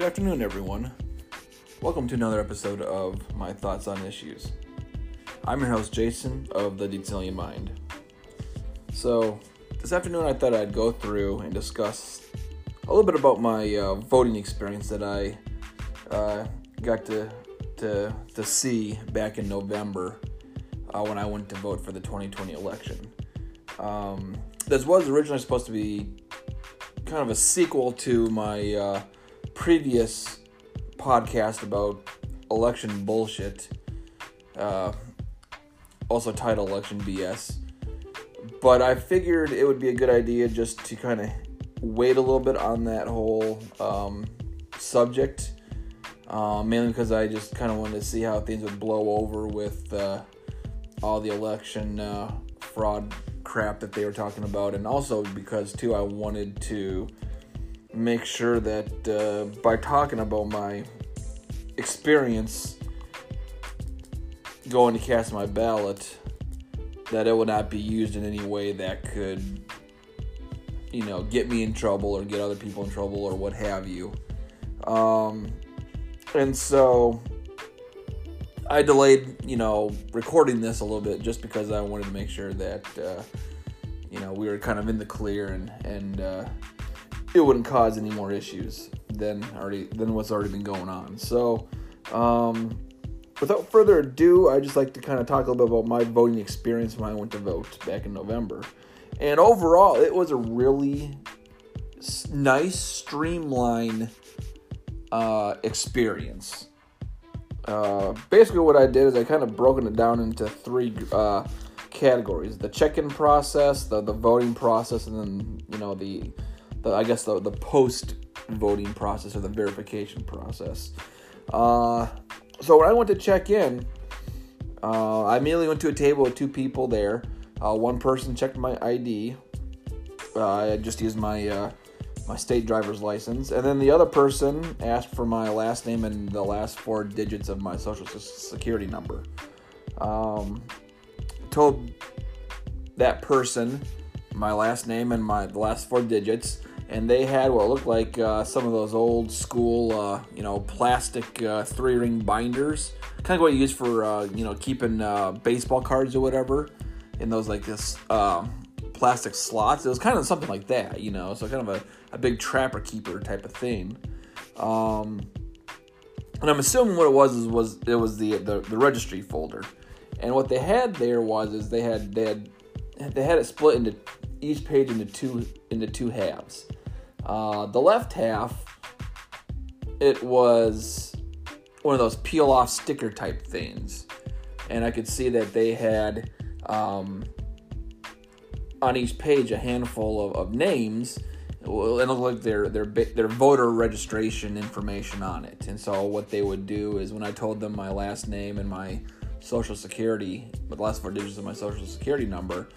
Good afternoon, everyone. Welcome to another episode of My Thoughts on Issues. I'm your host, Jason of the Detailing Mind. So, this afternoon I thought I'd go through and discuss a little bit about my uh, voting experience that I uh, got to, to, to see back in November uh, when I went to vote for the 2020 election. Um, this was originally supposed to be kind of a sequel to my uh, previous podcast about election bullshit, uh, also titled Election BS. But I figured it would be a good idea just to kind of wait a little bit on that whole um, subject, uh, mainly because I just kind of wanted to see how things would blow over with uh, all the election uh, fraud crap that they were talking about, and also because too I wanted to make sure that uh, by talking about my experience going to cast my ballot, that it would not be used in any way that could, you know, get me in trouble or get other people in trouble or what have you. Um, and so I delayed, you know, recording this a little bit just because I wanted to make sure that, uh, you know, we were kind of in the clear and and uh, it wouldn't cause any more issues than already than what's already been going on. So, um, without further ado, I just like to kind of talk a little bit about my voting experience when I went to vote back in November. And overall, it was a really nice, streamlined uh, experience. Uh, basically, what I did is I kind of broken it down into three uh, categories: the check-in process, the the voting process, and then you know the the I guess the the post voting process or the verification process. Uh, so when I went to check in, uh, I immediately went to a table with two people there. Uh, one person checked my ID. Uh, I just used my uh, my state driver's license, and then the other person asked for my last name and the last four digits of my social security number. Um, told that person my last name and my last four digits and they had what looked like uh, some of those old school, uh, you know, plastic uh, three ring binders, kind of what you use for, uh, you know, keeping uh, baseball cards or whatever, in those like this um, plastic slots. It was kind of something like that, you know, so kind of a, a big trapper keeper type of thing. Um, and I'm assuming what it was is was it was the, the the registry folder, and what they had there was is they had they had they had it split into each page into two into two halves. Uh, the left half, it was one of those peel off sticker type things. And I could see that they had um, on each page a handful of, of names. It looked like their, their their voter registration information on it. And so what they would do is when I told them my last name and my social security, the last four digits of my social security number,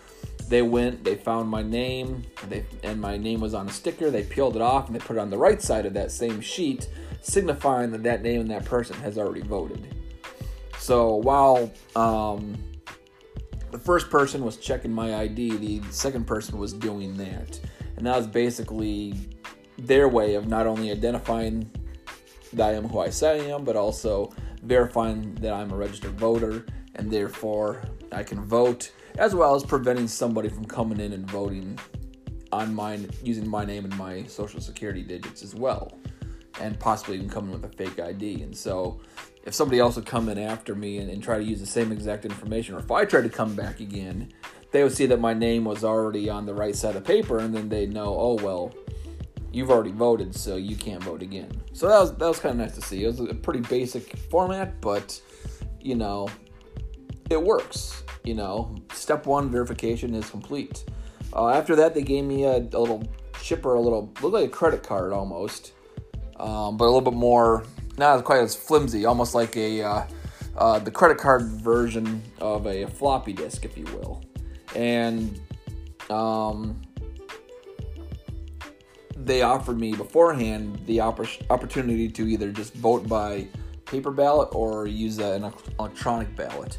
they went, they found my name, they, and my name was on a sticker. They peeled it off and they put it on the right side of that same sheet, signifying that that name and that person has already voted. So while um, the first person was checking my ID, the second person was doing that. And that was basically their way of not only identifying that I am who I say I am, but also verifying that I'm a registered voter and therefore I can vote as well as preventing somebody from coming in and voting on mine using my name and my social security digits as well and possibly even coming with a fake id and so if somebody else would come in after me and, and try to use the same exact information or if i tried to come back again they would see that my name was already on the right side of paper and then they'd know oh well you've already voted so you can't vote again. So that was that was kind of nice to see. It was a pretty basic format but you know it works you know, step one verification is complete. Uh, after that, they gave me a, a little chip or a little, looked like a credit card almost, um, but a little bit more, not quite as flimsy, almost like a uh, uh, the credit card version of a floppy disk, if you will. And um, they offered me beforehand the opp- opportunity to either just vote by paper ballot or use an electronic ballot.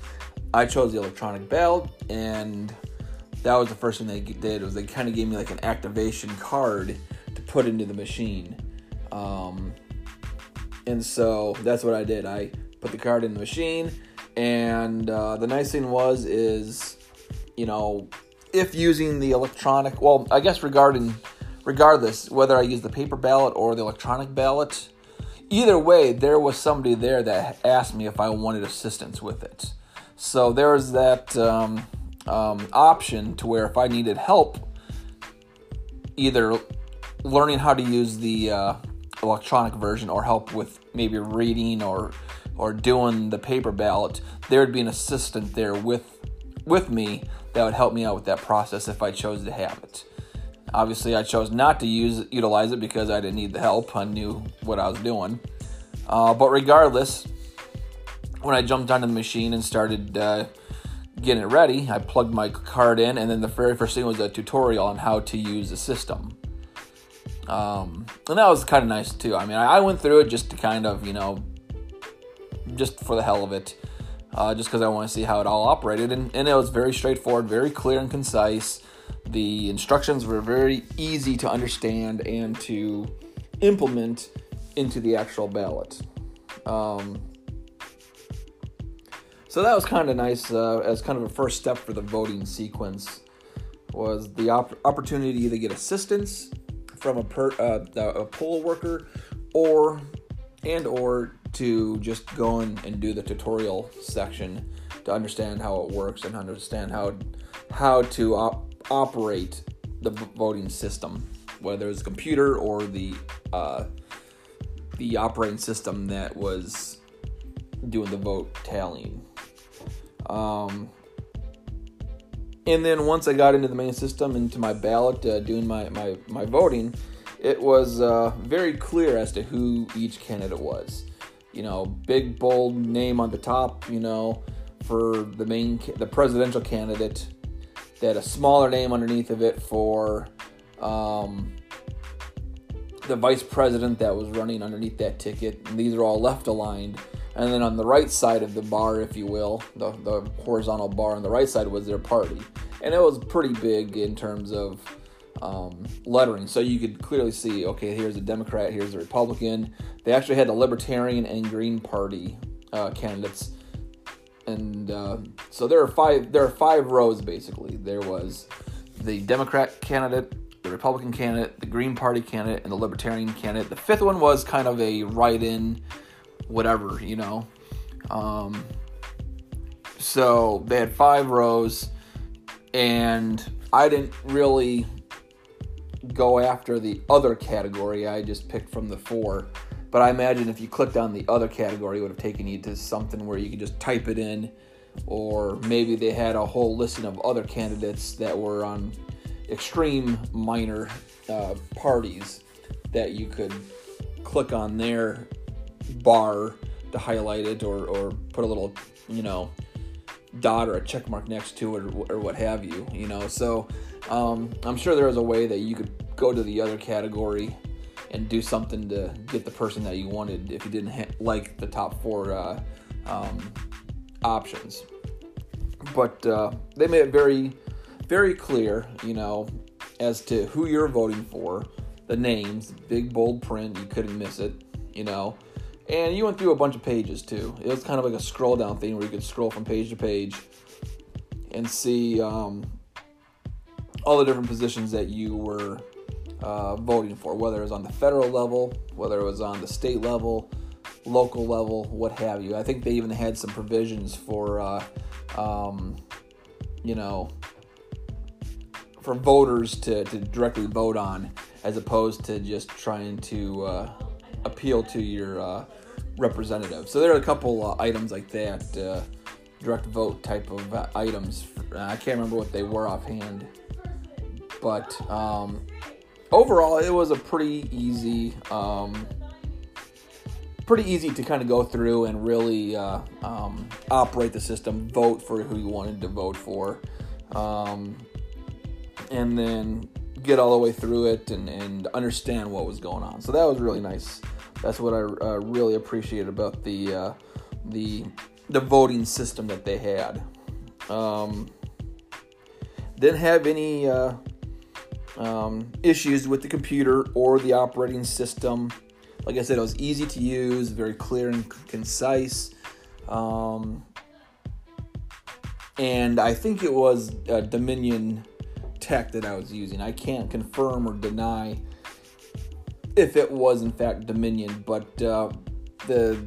I chose the electronic ballot, and that was the first thing they did. Was they kind of gave me like an activation card to put into the machine. Um, And so that's what I did. I put the card in the machine, and uh, the nice thing was is, you know, if using the electronic, well, I guess regarding regardless whether I use the paper ballot or the electronic ballot, either way, there was somebody there that asked me if I wanted assistance with it. So there was that um, um, option to where if I needed help, either learning how to use the uh, electronic version or help with maybe reading or or doing the paper ballot, there would be an assistant there with with me that would help me out with that process if I chose to have it. Obviously, I chose not to use utilize it because I didn't need the help. I knew what I was doing. Uh, but regardless, when I jumped onto the machine and started uh, getting it ready, I plugged my card in, and then the very first thing was a tutorial on how to use the system. Um, and that was kind of nice too. I mean, I went through it just to kind of, you know, just for the hell of it, uh, just because I want to see how it all operated. And, and it was very straightforward, very clear and concise. The instructions were very easy to understand and to implement into the actual ballot. Um, so that was kind of nice uh, as kind of a first step for the voting sequence was the op- opportunity to get assistance from a, per, uh, a poll worker or and or to just go in and do the tutorial section to understand how it works and understand how how to op- operate the voting system, whether it's computer or the uh, the operating system that was doing the vote tallying. Um, and then once I got into the main system, into my ballot, uh, doing my, my, my voting, it was uh, very clear as to who each candidate was. You know, big bold name on the top. You know, for the main the presidential candidate. They had a smaller name underneath of it for um, the vice president that was running underneath that ticket. And these are all left aligned. And then on the right side of the bar, if you will, the, the horizontal bar on the right side was their party. And it was pretty big in terms of um, lettering. So you could clearly see okay, here's a Democrat, here's a Republican. They actually had the Libertarian and Green Party uh, candidates. And uh, so there are five. There are five rows basically. There was the Democrat candidate, the Republican candidate, the Green Party candidate, and the Libertarian candidate. The fifth one was kind of a write-in, whatever, you know. Um, so they had five rows, and I didn't really go after the other category. I just picked from the four. But I imagine if you clicked on the other category, it would have taken you to something where you could just type it in, or maybe they had a whole listing of other candidates that were on extreme minor uh, parties that you could click on their bar to highlight it or, or put a little, you know, dot or a check mark next to it or, or what have you, you know. So um, I'm sure there is a way that you could go to the other category and do something to get the person that you wanted if you didn't ha- like the top four uh, um, options. But uh, they made it very, very clear, you know, as to who you're voting for, the names, big bold print, you couldn't miss it, you know. And you went through a bunch of pages too. It was kind of like a scroll down thing where you could scroll from page to page and see um, all the different positions that you were uh, voting for, whether it was on the federal level, whether it was on the state level, local level, what have you. I think they even had some provisions for, uh, um, you know, for voters to, to directly vote on as opposed to just trying to uh, appeal to your uh, representative. So there are a couple uh, items like that, uh, direct vote type of uh, items. I can't remember what they were offhand, but um, overall, it was a pretty easy, um, pretty easy to kind of go through and really uh, um, operate the system, vote for who you wanted to vote for, um, and then get all the way through it and, and understand what was going on. So that was really nice that's what I uh, really appreciated about the uh, the the voting system that they had. Um, didn't have any uh, um, issues with the computer or the operating system. Like I said, it was easy to use, very clear and concise. Um, and I think it was Dominion tech that I was using. I can't confirm or deny if it was in fact Dominion, but uh, the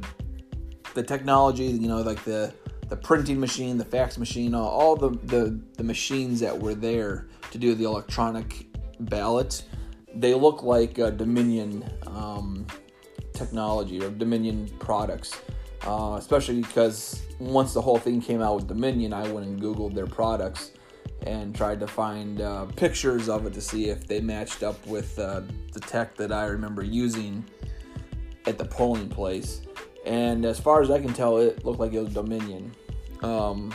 the technology, you know, like the the printing machine, the fax machine, all, all the, the the machines that were there to do the electronic ballot, they look like uh, Dominion um, technology or Dominion products. Uh, especially because once the whole thing came out with Dominion, I went and Googled their products and tried to find uh, pictures of it to see if they matched up with uh, the tech that I remember using at the polling place. And as far as I can tell, it looked like it was Dominion. Um,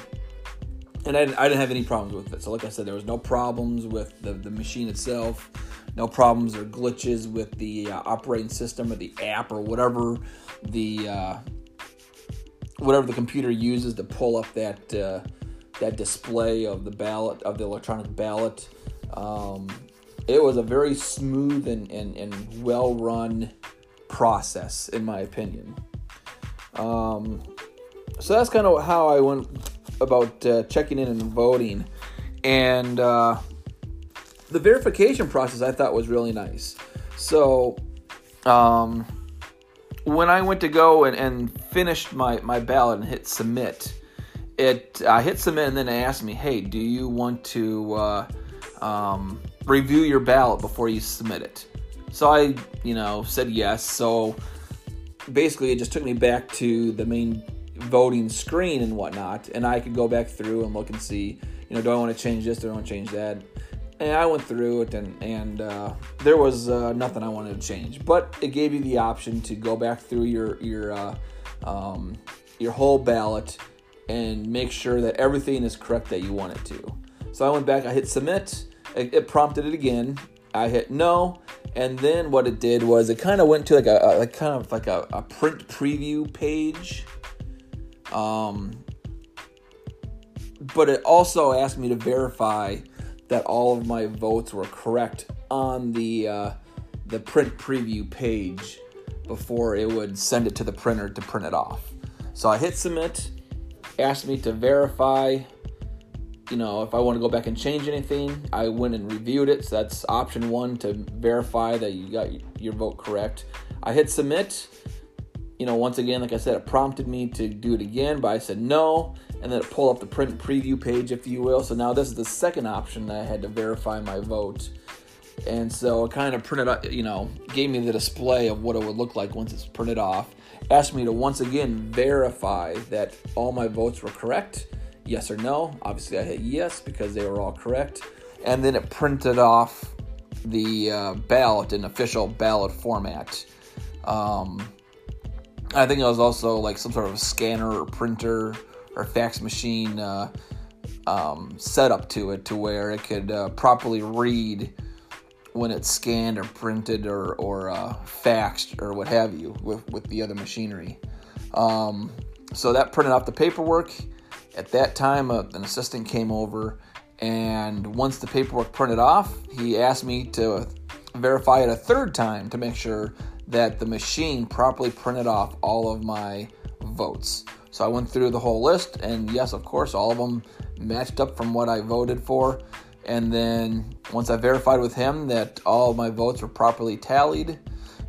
and I, I, didn't have any problems with it. So, like I said, there was no problems with the, the machine itself, no problems or glitches with the uh, operating system or the app or whatever the uh, whatever the computer uses to pull up that uh, that display of the ballot of the electronic ballot. Um, it was a very smooth and, and, and well run process, in my opinion. Um, so that's kind of how I went about uh, checking in and voting. And uh, the verification process I thought was really nice. So, um, when I went to go and, and finished my, my ballot and hit submit, it I hit submit and then it asked me, hey, do you want to uh, um, review your ballot before you submit it? So I, you know, said yes. So basically, it just took me back to the main voting screen and whatnot, and I could go back through and look and see, you know, do I want to change this? Do I want to change that? And I went through it, and and uh, there was uh, nothing I wanted to change, but it gave you the option to go back through your your uh, um, your whole ballot and make sure that everything is correct that you want it to. So I went back, I hit submit, it, it prompted it again. I hit no, and then what it did was it kind of went to like a, a like kind of like a, a print preview page um, but it also asked me to verify that all of my votes were correct on the uh, the print preview page before it would send it to the printer to print it off. So I hit submit, asked me to verify, you know, if I want to go back and change anything. I went and reviewed it. So that's option one to verify that you got your vote correct. I hit submit you know, once again, like I said, it prompted me to do it again, but I said no, and then it pulled up the print preview page, if you will. So now this is the second option that I had to verify my vote. And so it kind of printed out, you know, gave me the display of what it would look like once it's printed off. Asked me to once again verify that all my votes were correct, yes or no. Obviously, I hit yes because they were all correct. And then it printed off the uh, ballot in official ballot format. Um, I think it was also like some sort of scanner or printer or fax machine uh, um, setup to it to where it could uh, properly read when it's scanned or printed or, or uh, faxed or what have you with, with the other machinery. Um, so that printed off the paperwork. At that time, uh, an assistant came over, and once the paperwork printed off, he asked me to verify it a third time to make sure that the machine properly printed off all of my votes. So I went through the whole list, and yes, of course, all of them matched up from what I voted for. And then once I verified with him that all my votes were properly tallied,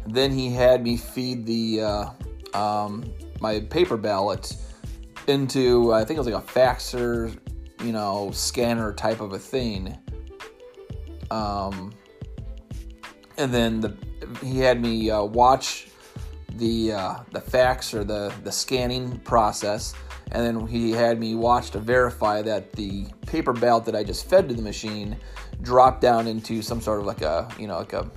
then he had me feed the uh, um, my paper ballot into I think it was like a faxer, you know, scanner type of a thing. Um, and then the he had me uh, watch the uh, the fax or the the scanning process, and then he had me watch to verify that the paper ballot that I just fed to the machine dropped down into some sort of like a you know like a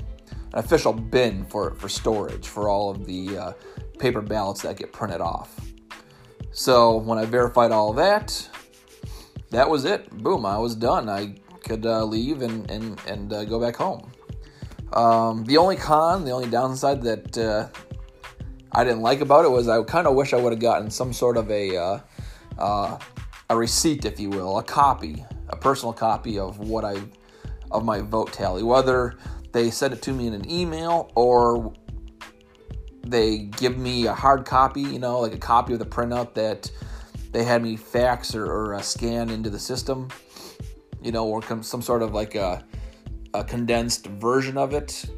an official bin for for storage for all of the uh, paper ballots that get printed off. So when I verified all that, that was it. Boom! I was done. I could uh, leave and and and uh, go back home. Um, the only con, the only downside that uh, I didn't like about it was I kind of wish I would have gotten some sort of a uh, uh, a receipt, if you will, a copy, a personal copy of what I of my vote tally, whether they sent it to me in an email or they give me a hard copy, you know, like a copy of the printout that they had me fax or, or uh, scan into the system, you know, or some sort of like a, a condensed version of it,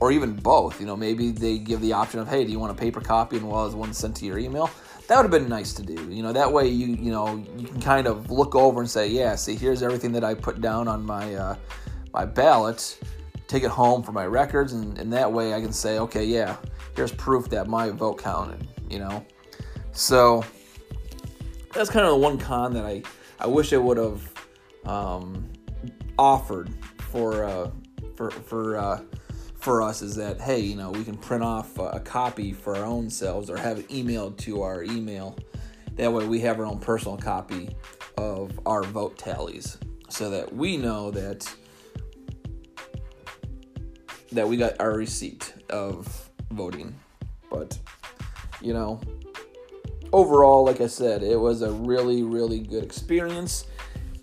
or even both. You know, maybe they give the option of, hey, do you want a paper copy and well as one sent to your email? That would have been nice to do. You know, that way you you know you can kind of look over and say, yeah, see, here's everything that I put down on my uh, my ballot. Take it home for my records, and, and that way I can say, okay, yeah, here's proof that my vote counted. You know, so that's kind of the one con that I I wish I would have um, offered for uh, for for uh, for us is that hey you know we can print off a, copy for our own selves or have it emailed to our email that way we have our own personal copy of our vote tallies so that we know that that we got our receipt of voting but you know overall, like I said, it was a really, really good experience.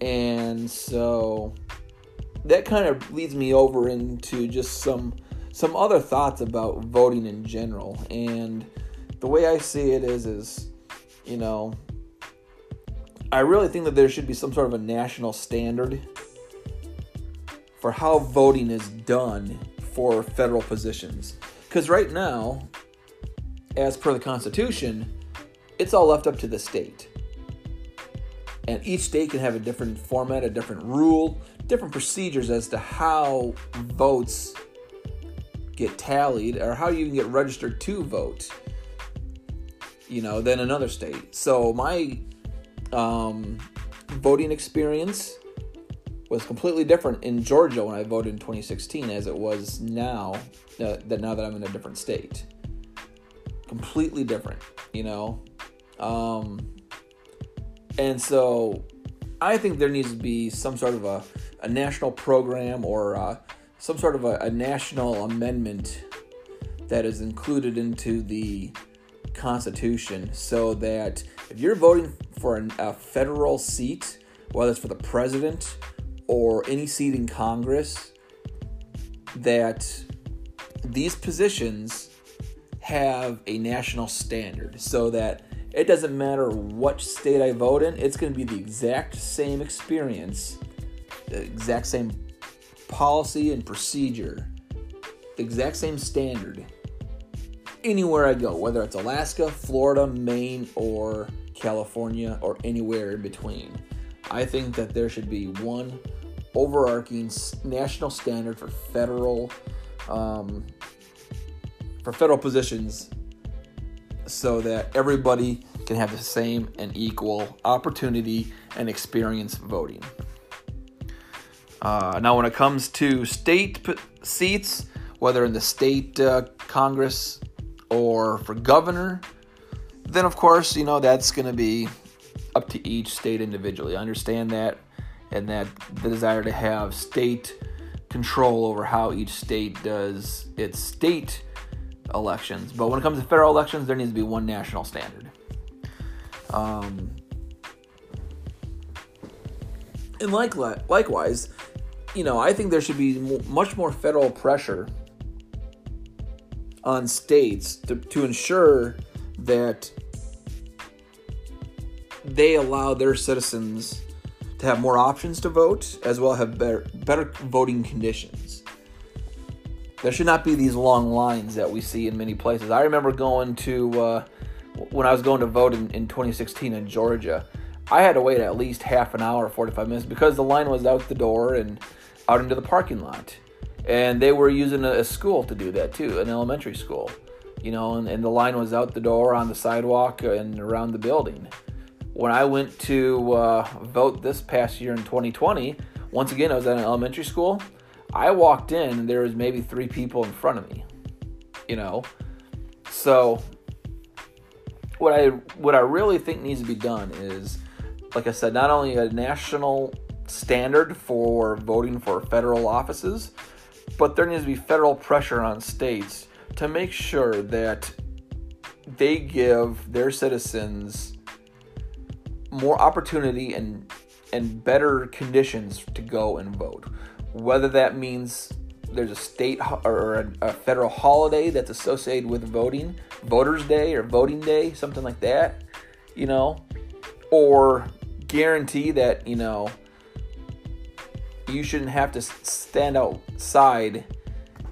And so that kind of leads me over into just some some other thoughts about voting in general. And the way I see it is is, you know, I really think that there should be some sort of a national standard for how voting is done for federal positions. Because right now, as per the Constitution, it's all left up to the state. And each state can have a different format, a different rule, different procedures as to how votes get tallied or how you can get registered to vote, you know, than another state. So my um, voting experience was completely different in Georgia when I voted in 2016 as it was now uh, that now that I'm in a different state. Completely different, you know. Um, and so I think there needs to be some sort of a, a national program or uh, some sort of a, a national amendment that is included into the Constitution so that if you're voting for an, a federal seat, whether it's for the president or any seat in Congress, that these positions have a national standard so that it doesn't matter what state I vote in, it's going to be the exact same experience, the exact same policy and procedure, exact same standard anywhere I go, whether it's Alaska, Florida, Maine, or California, or anywhere in between. I think that there should be one overarching national standard for federal um, for federal positions so that everybody can have the same and equal opportunity and experience voting. Uh, now, when it comes to state p- seats, whether in the state uh, Congress or for governor, then of course, you know, that's going to be up to each state individually. I understand that and that the desire to have state control over how each state does its state elections. But when it comes to federal elections, there needs to be one national standard. Um, and like, likewise, you know, I think there should be much more federal pressure on states to, to ensure that they allow their citizens to have more options to vote as well have better, better voting conditions. There should not be these long lines that we see in many places. I remember going to, uh, when I was going to vote in, in 2016 in Georgia, I had to wait at least half an hour, 45 minutes, because the line was out the door and out into the parking lot. And they were using a, school to do that too, an elementary school. You know, and, and the line was out the door on the sidewalk and around the building. When I went to uh, vote this past year in 2020, once again, I was at an elementary school. I walked in and there was maybe three people in front of me. You know, so what I what I really think needs to be done is, like I said, not only a national standard for voting for federal offices, but there needs to be federal pressure on states to make sure that they give their citizens more opportunity and and better conditions to go and vote. Whether that means there's a state or a, a federal holiday that's associated with voting, Voters Day or Voting Day, something like that, you know, or guarantee that you know you shouldn't have to stand outside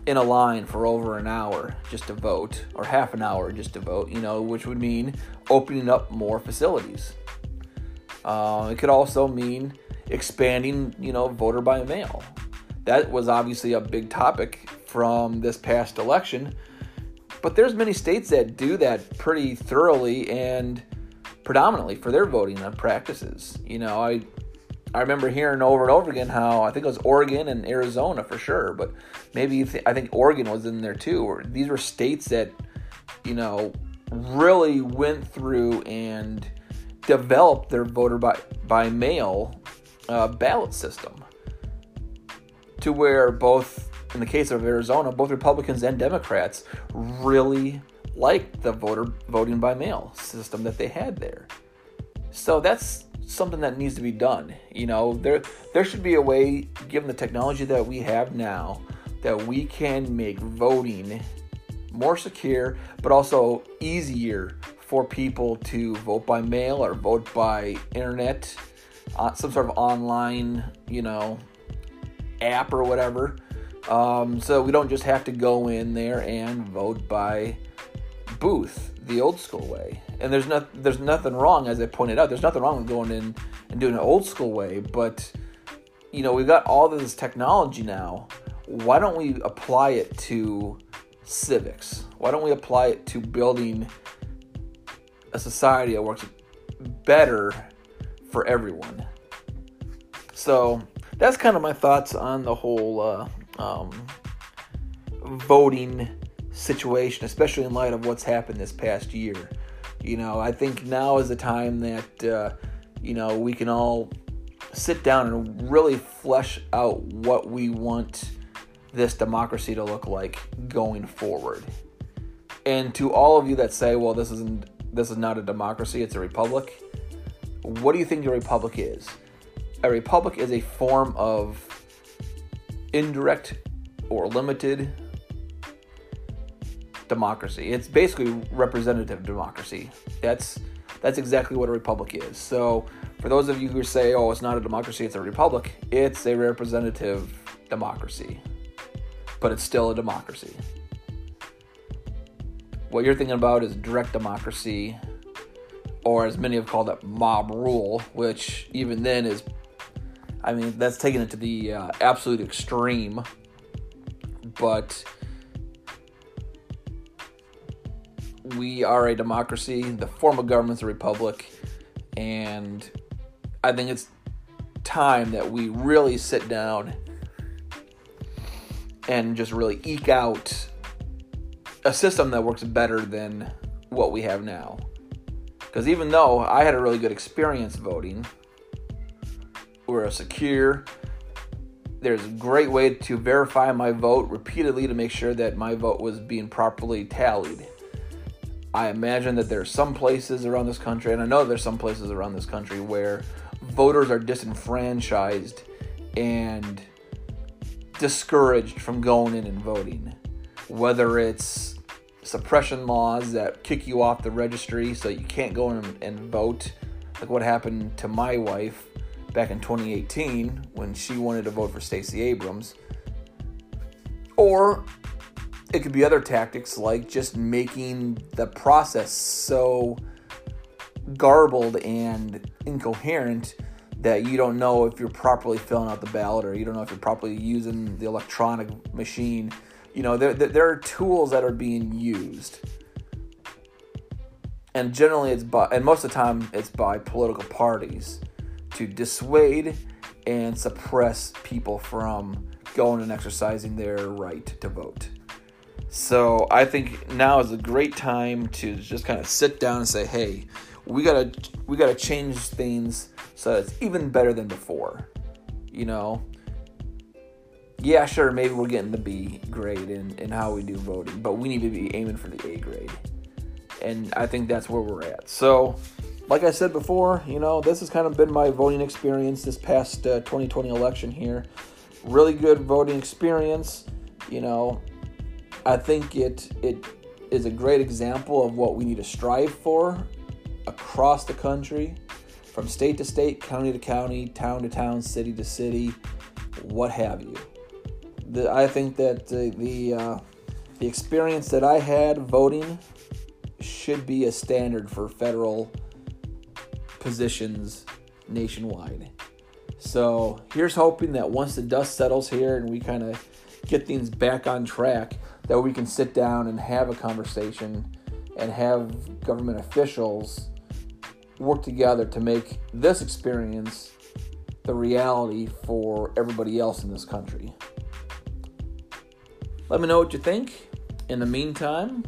in a line for over an hour just to vote or half an hour just to vote you know which would mean opening up more facilities. Uh, it could also mean expanding you know voter by mail. That was obviously a big topic from this past election but there's many states that do that pretty thoroughly and predominantly for their voting practices. You know i I remember hearing over and over again how I think it was Oregon and Arizona for sure, but maybe I think Oregon was in there too. these were states that, you know, really went through and developed their voter by, by mail uh, ballot system to where both, in the case of Arizona, both Republicans and Democrats really liked the voter voting by mail system that they had there. So that's something that needs to be done. You know, there there should be a way, given the technology that we have now, that we can make voting more secure, but also easier for people to vote by mail or vote by internet, uh, some sort of online, you know, app or whatever. Um, so we don't just have to go in there and vote by booth the old school way. And there's not there's nothing wrong, as I pointed out. There's nothing wrong with going in and doing an old school way. But you know, we've got all this technology now. Why don't we apply it to civics? Why don't we apply it to building a society that works better for everyone? So that's kind of my thoughts on the whole uh, um, voting situation, especially in light of what's happened this past year. You know, I think now is the time that, uh, you know, we can all sit down and really flesh out what we want this democracy to look like going forward. And to all of you that say, well, this isn't this is not a democracy, it's a republic. What do you think a republic is? A republic is a form of indirect or limited democracy. It's basically representative democracy. That's that's exactly what a republic is. So, for those of you who say, "Oh, it's not a democracy, it's a republic," it's a representative democracy. But it's still a democracy. What you're thinking about is direct democracy, or as many have called it, mob rule, which even then is, I mean, that's taking it to the uh, absolute extreme. But we are a democracy. The form of government's a republic, and I think it's time that we really sit down and just really eke out a system that works better than what we have now. Because even though I had a really good experience voting, we're a secure. There's a great way to verify my vote repeatedly to make sure that my vote was being properly tallied. I imagine that there are some places around this country, and I know there's some places around this country where voters are disenfranchised and discouraged from going in and voting. Whether it's suppression laws that kick you off the registry so you can't go in and vote, like what happened to my wife back in 2018 when she wanted to vote for Stacey Abrams, or it could be other tactics like just making the process so garbled and incoherent that you don't know if you're properly filling out the ballot or you don't know if you're properly using the electronic machine. You know, there, there are tools that are being used. And generally, it's by, and most of the time, it's by political parties to dissuade and suppress people from going and exercising their right to vote. So I think now is a great time to just kind of sit down and say, "Hey, we gotta we gotta change things so it's even better than before." You know, yeah, sure, maybe we're getting the B grade in, in how we do voting, but we need to be aiming for the A grade. And I think that's where we're at. So, like I said before, you know, this has kind of been my voting experience this past uh, 2020 election here. Really good voting experience you know, I think it it is a great example of what we need to strive for across the country, from state to state, county to county, town to town, city to city, what have you. The, I think that the the, uh, the experience that I had voting should be a standard for federal positions nationwide. So here's hoping that once the dust settles here and we kind of get things back on track, that we can sit down and have a conversation and have government officials work together to make this experience the reality for everybody else in this country. Let me know what you think. In the meantime,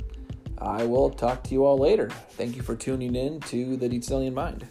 I will talk to you all later. Thank you for tuning in to the Detailing Mind.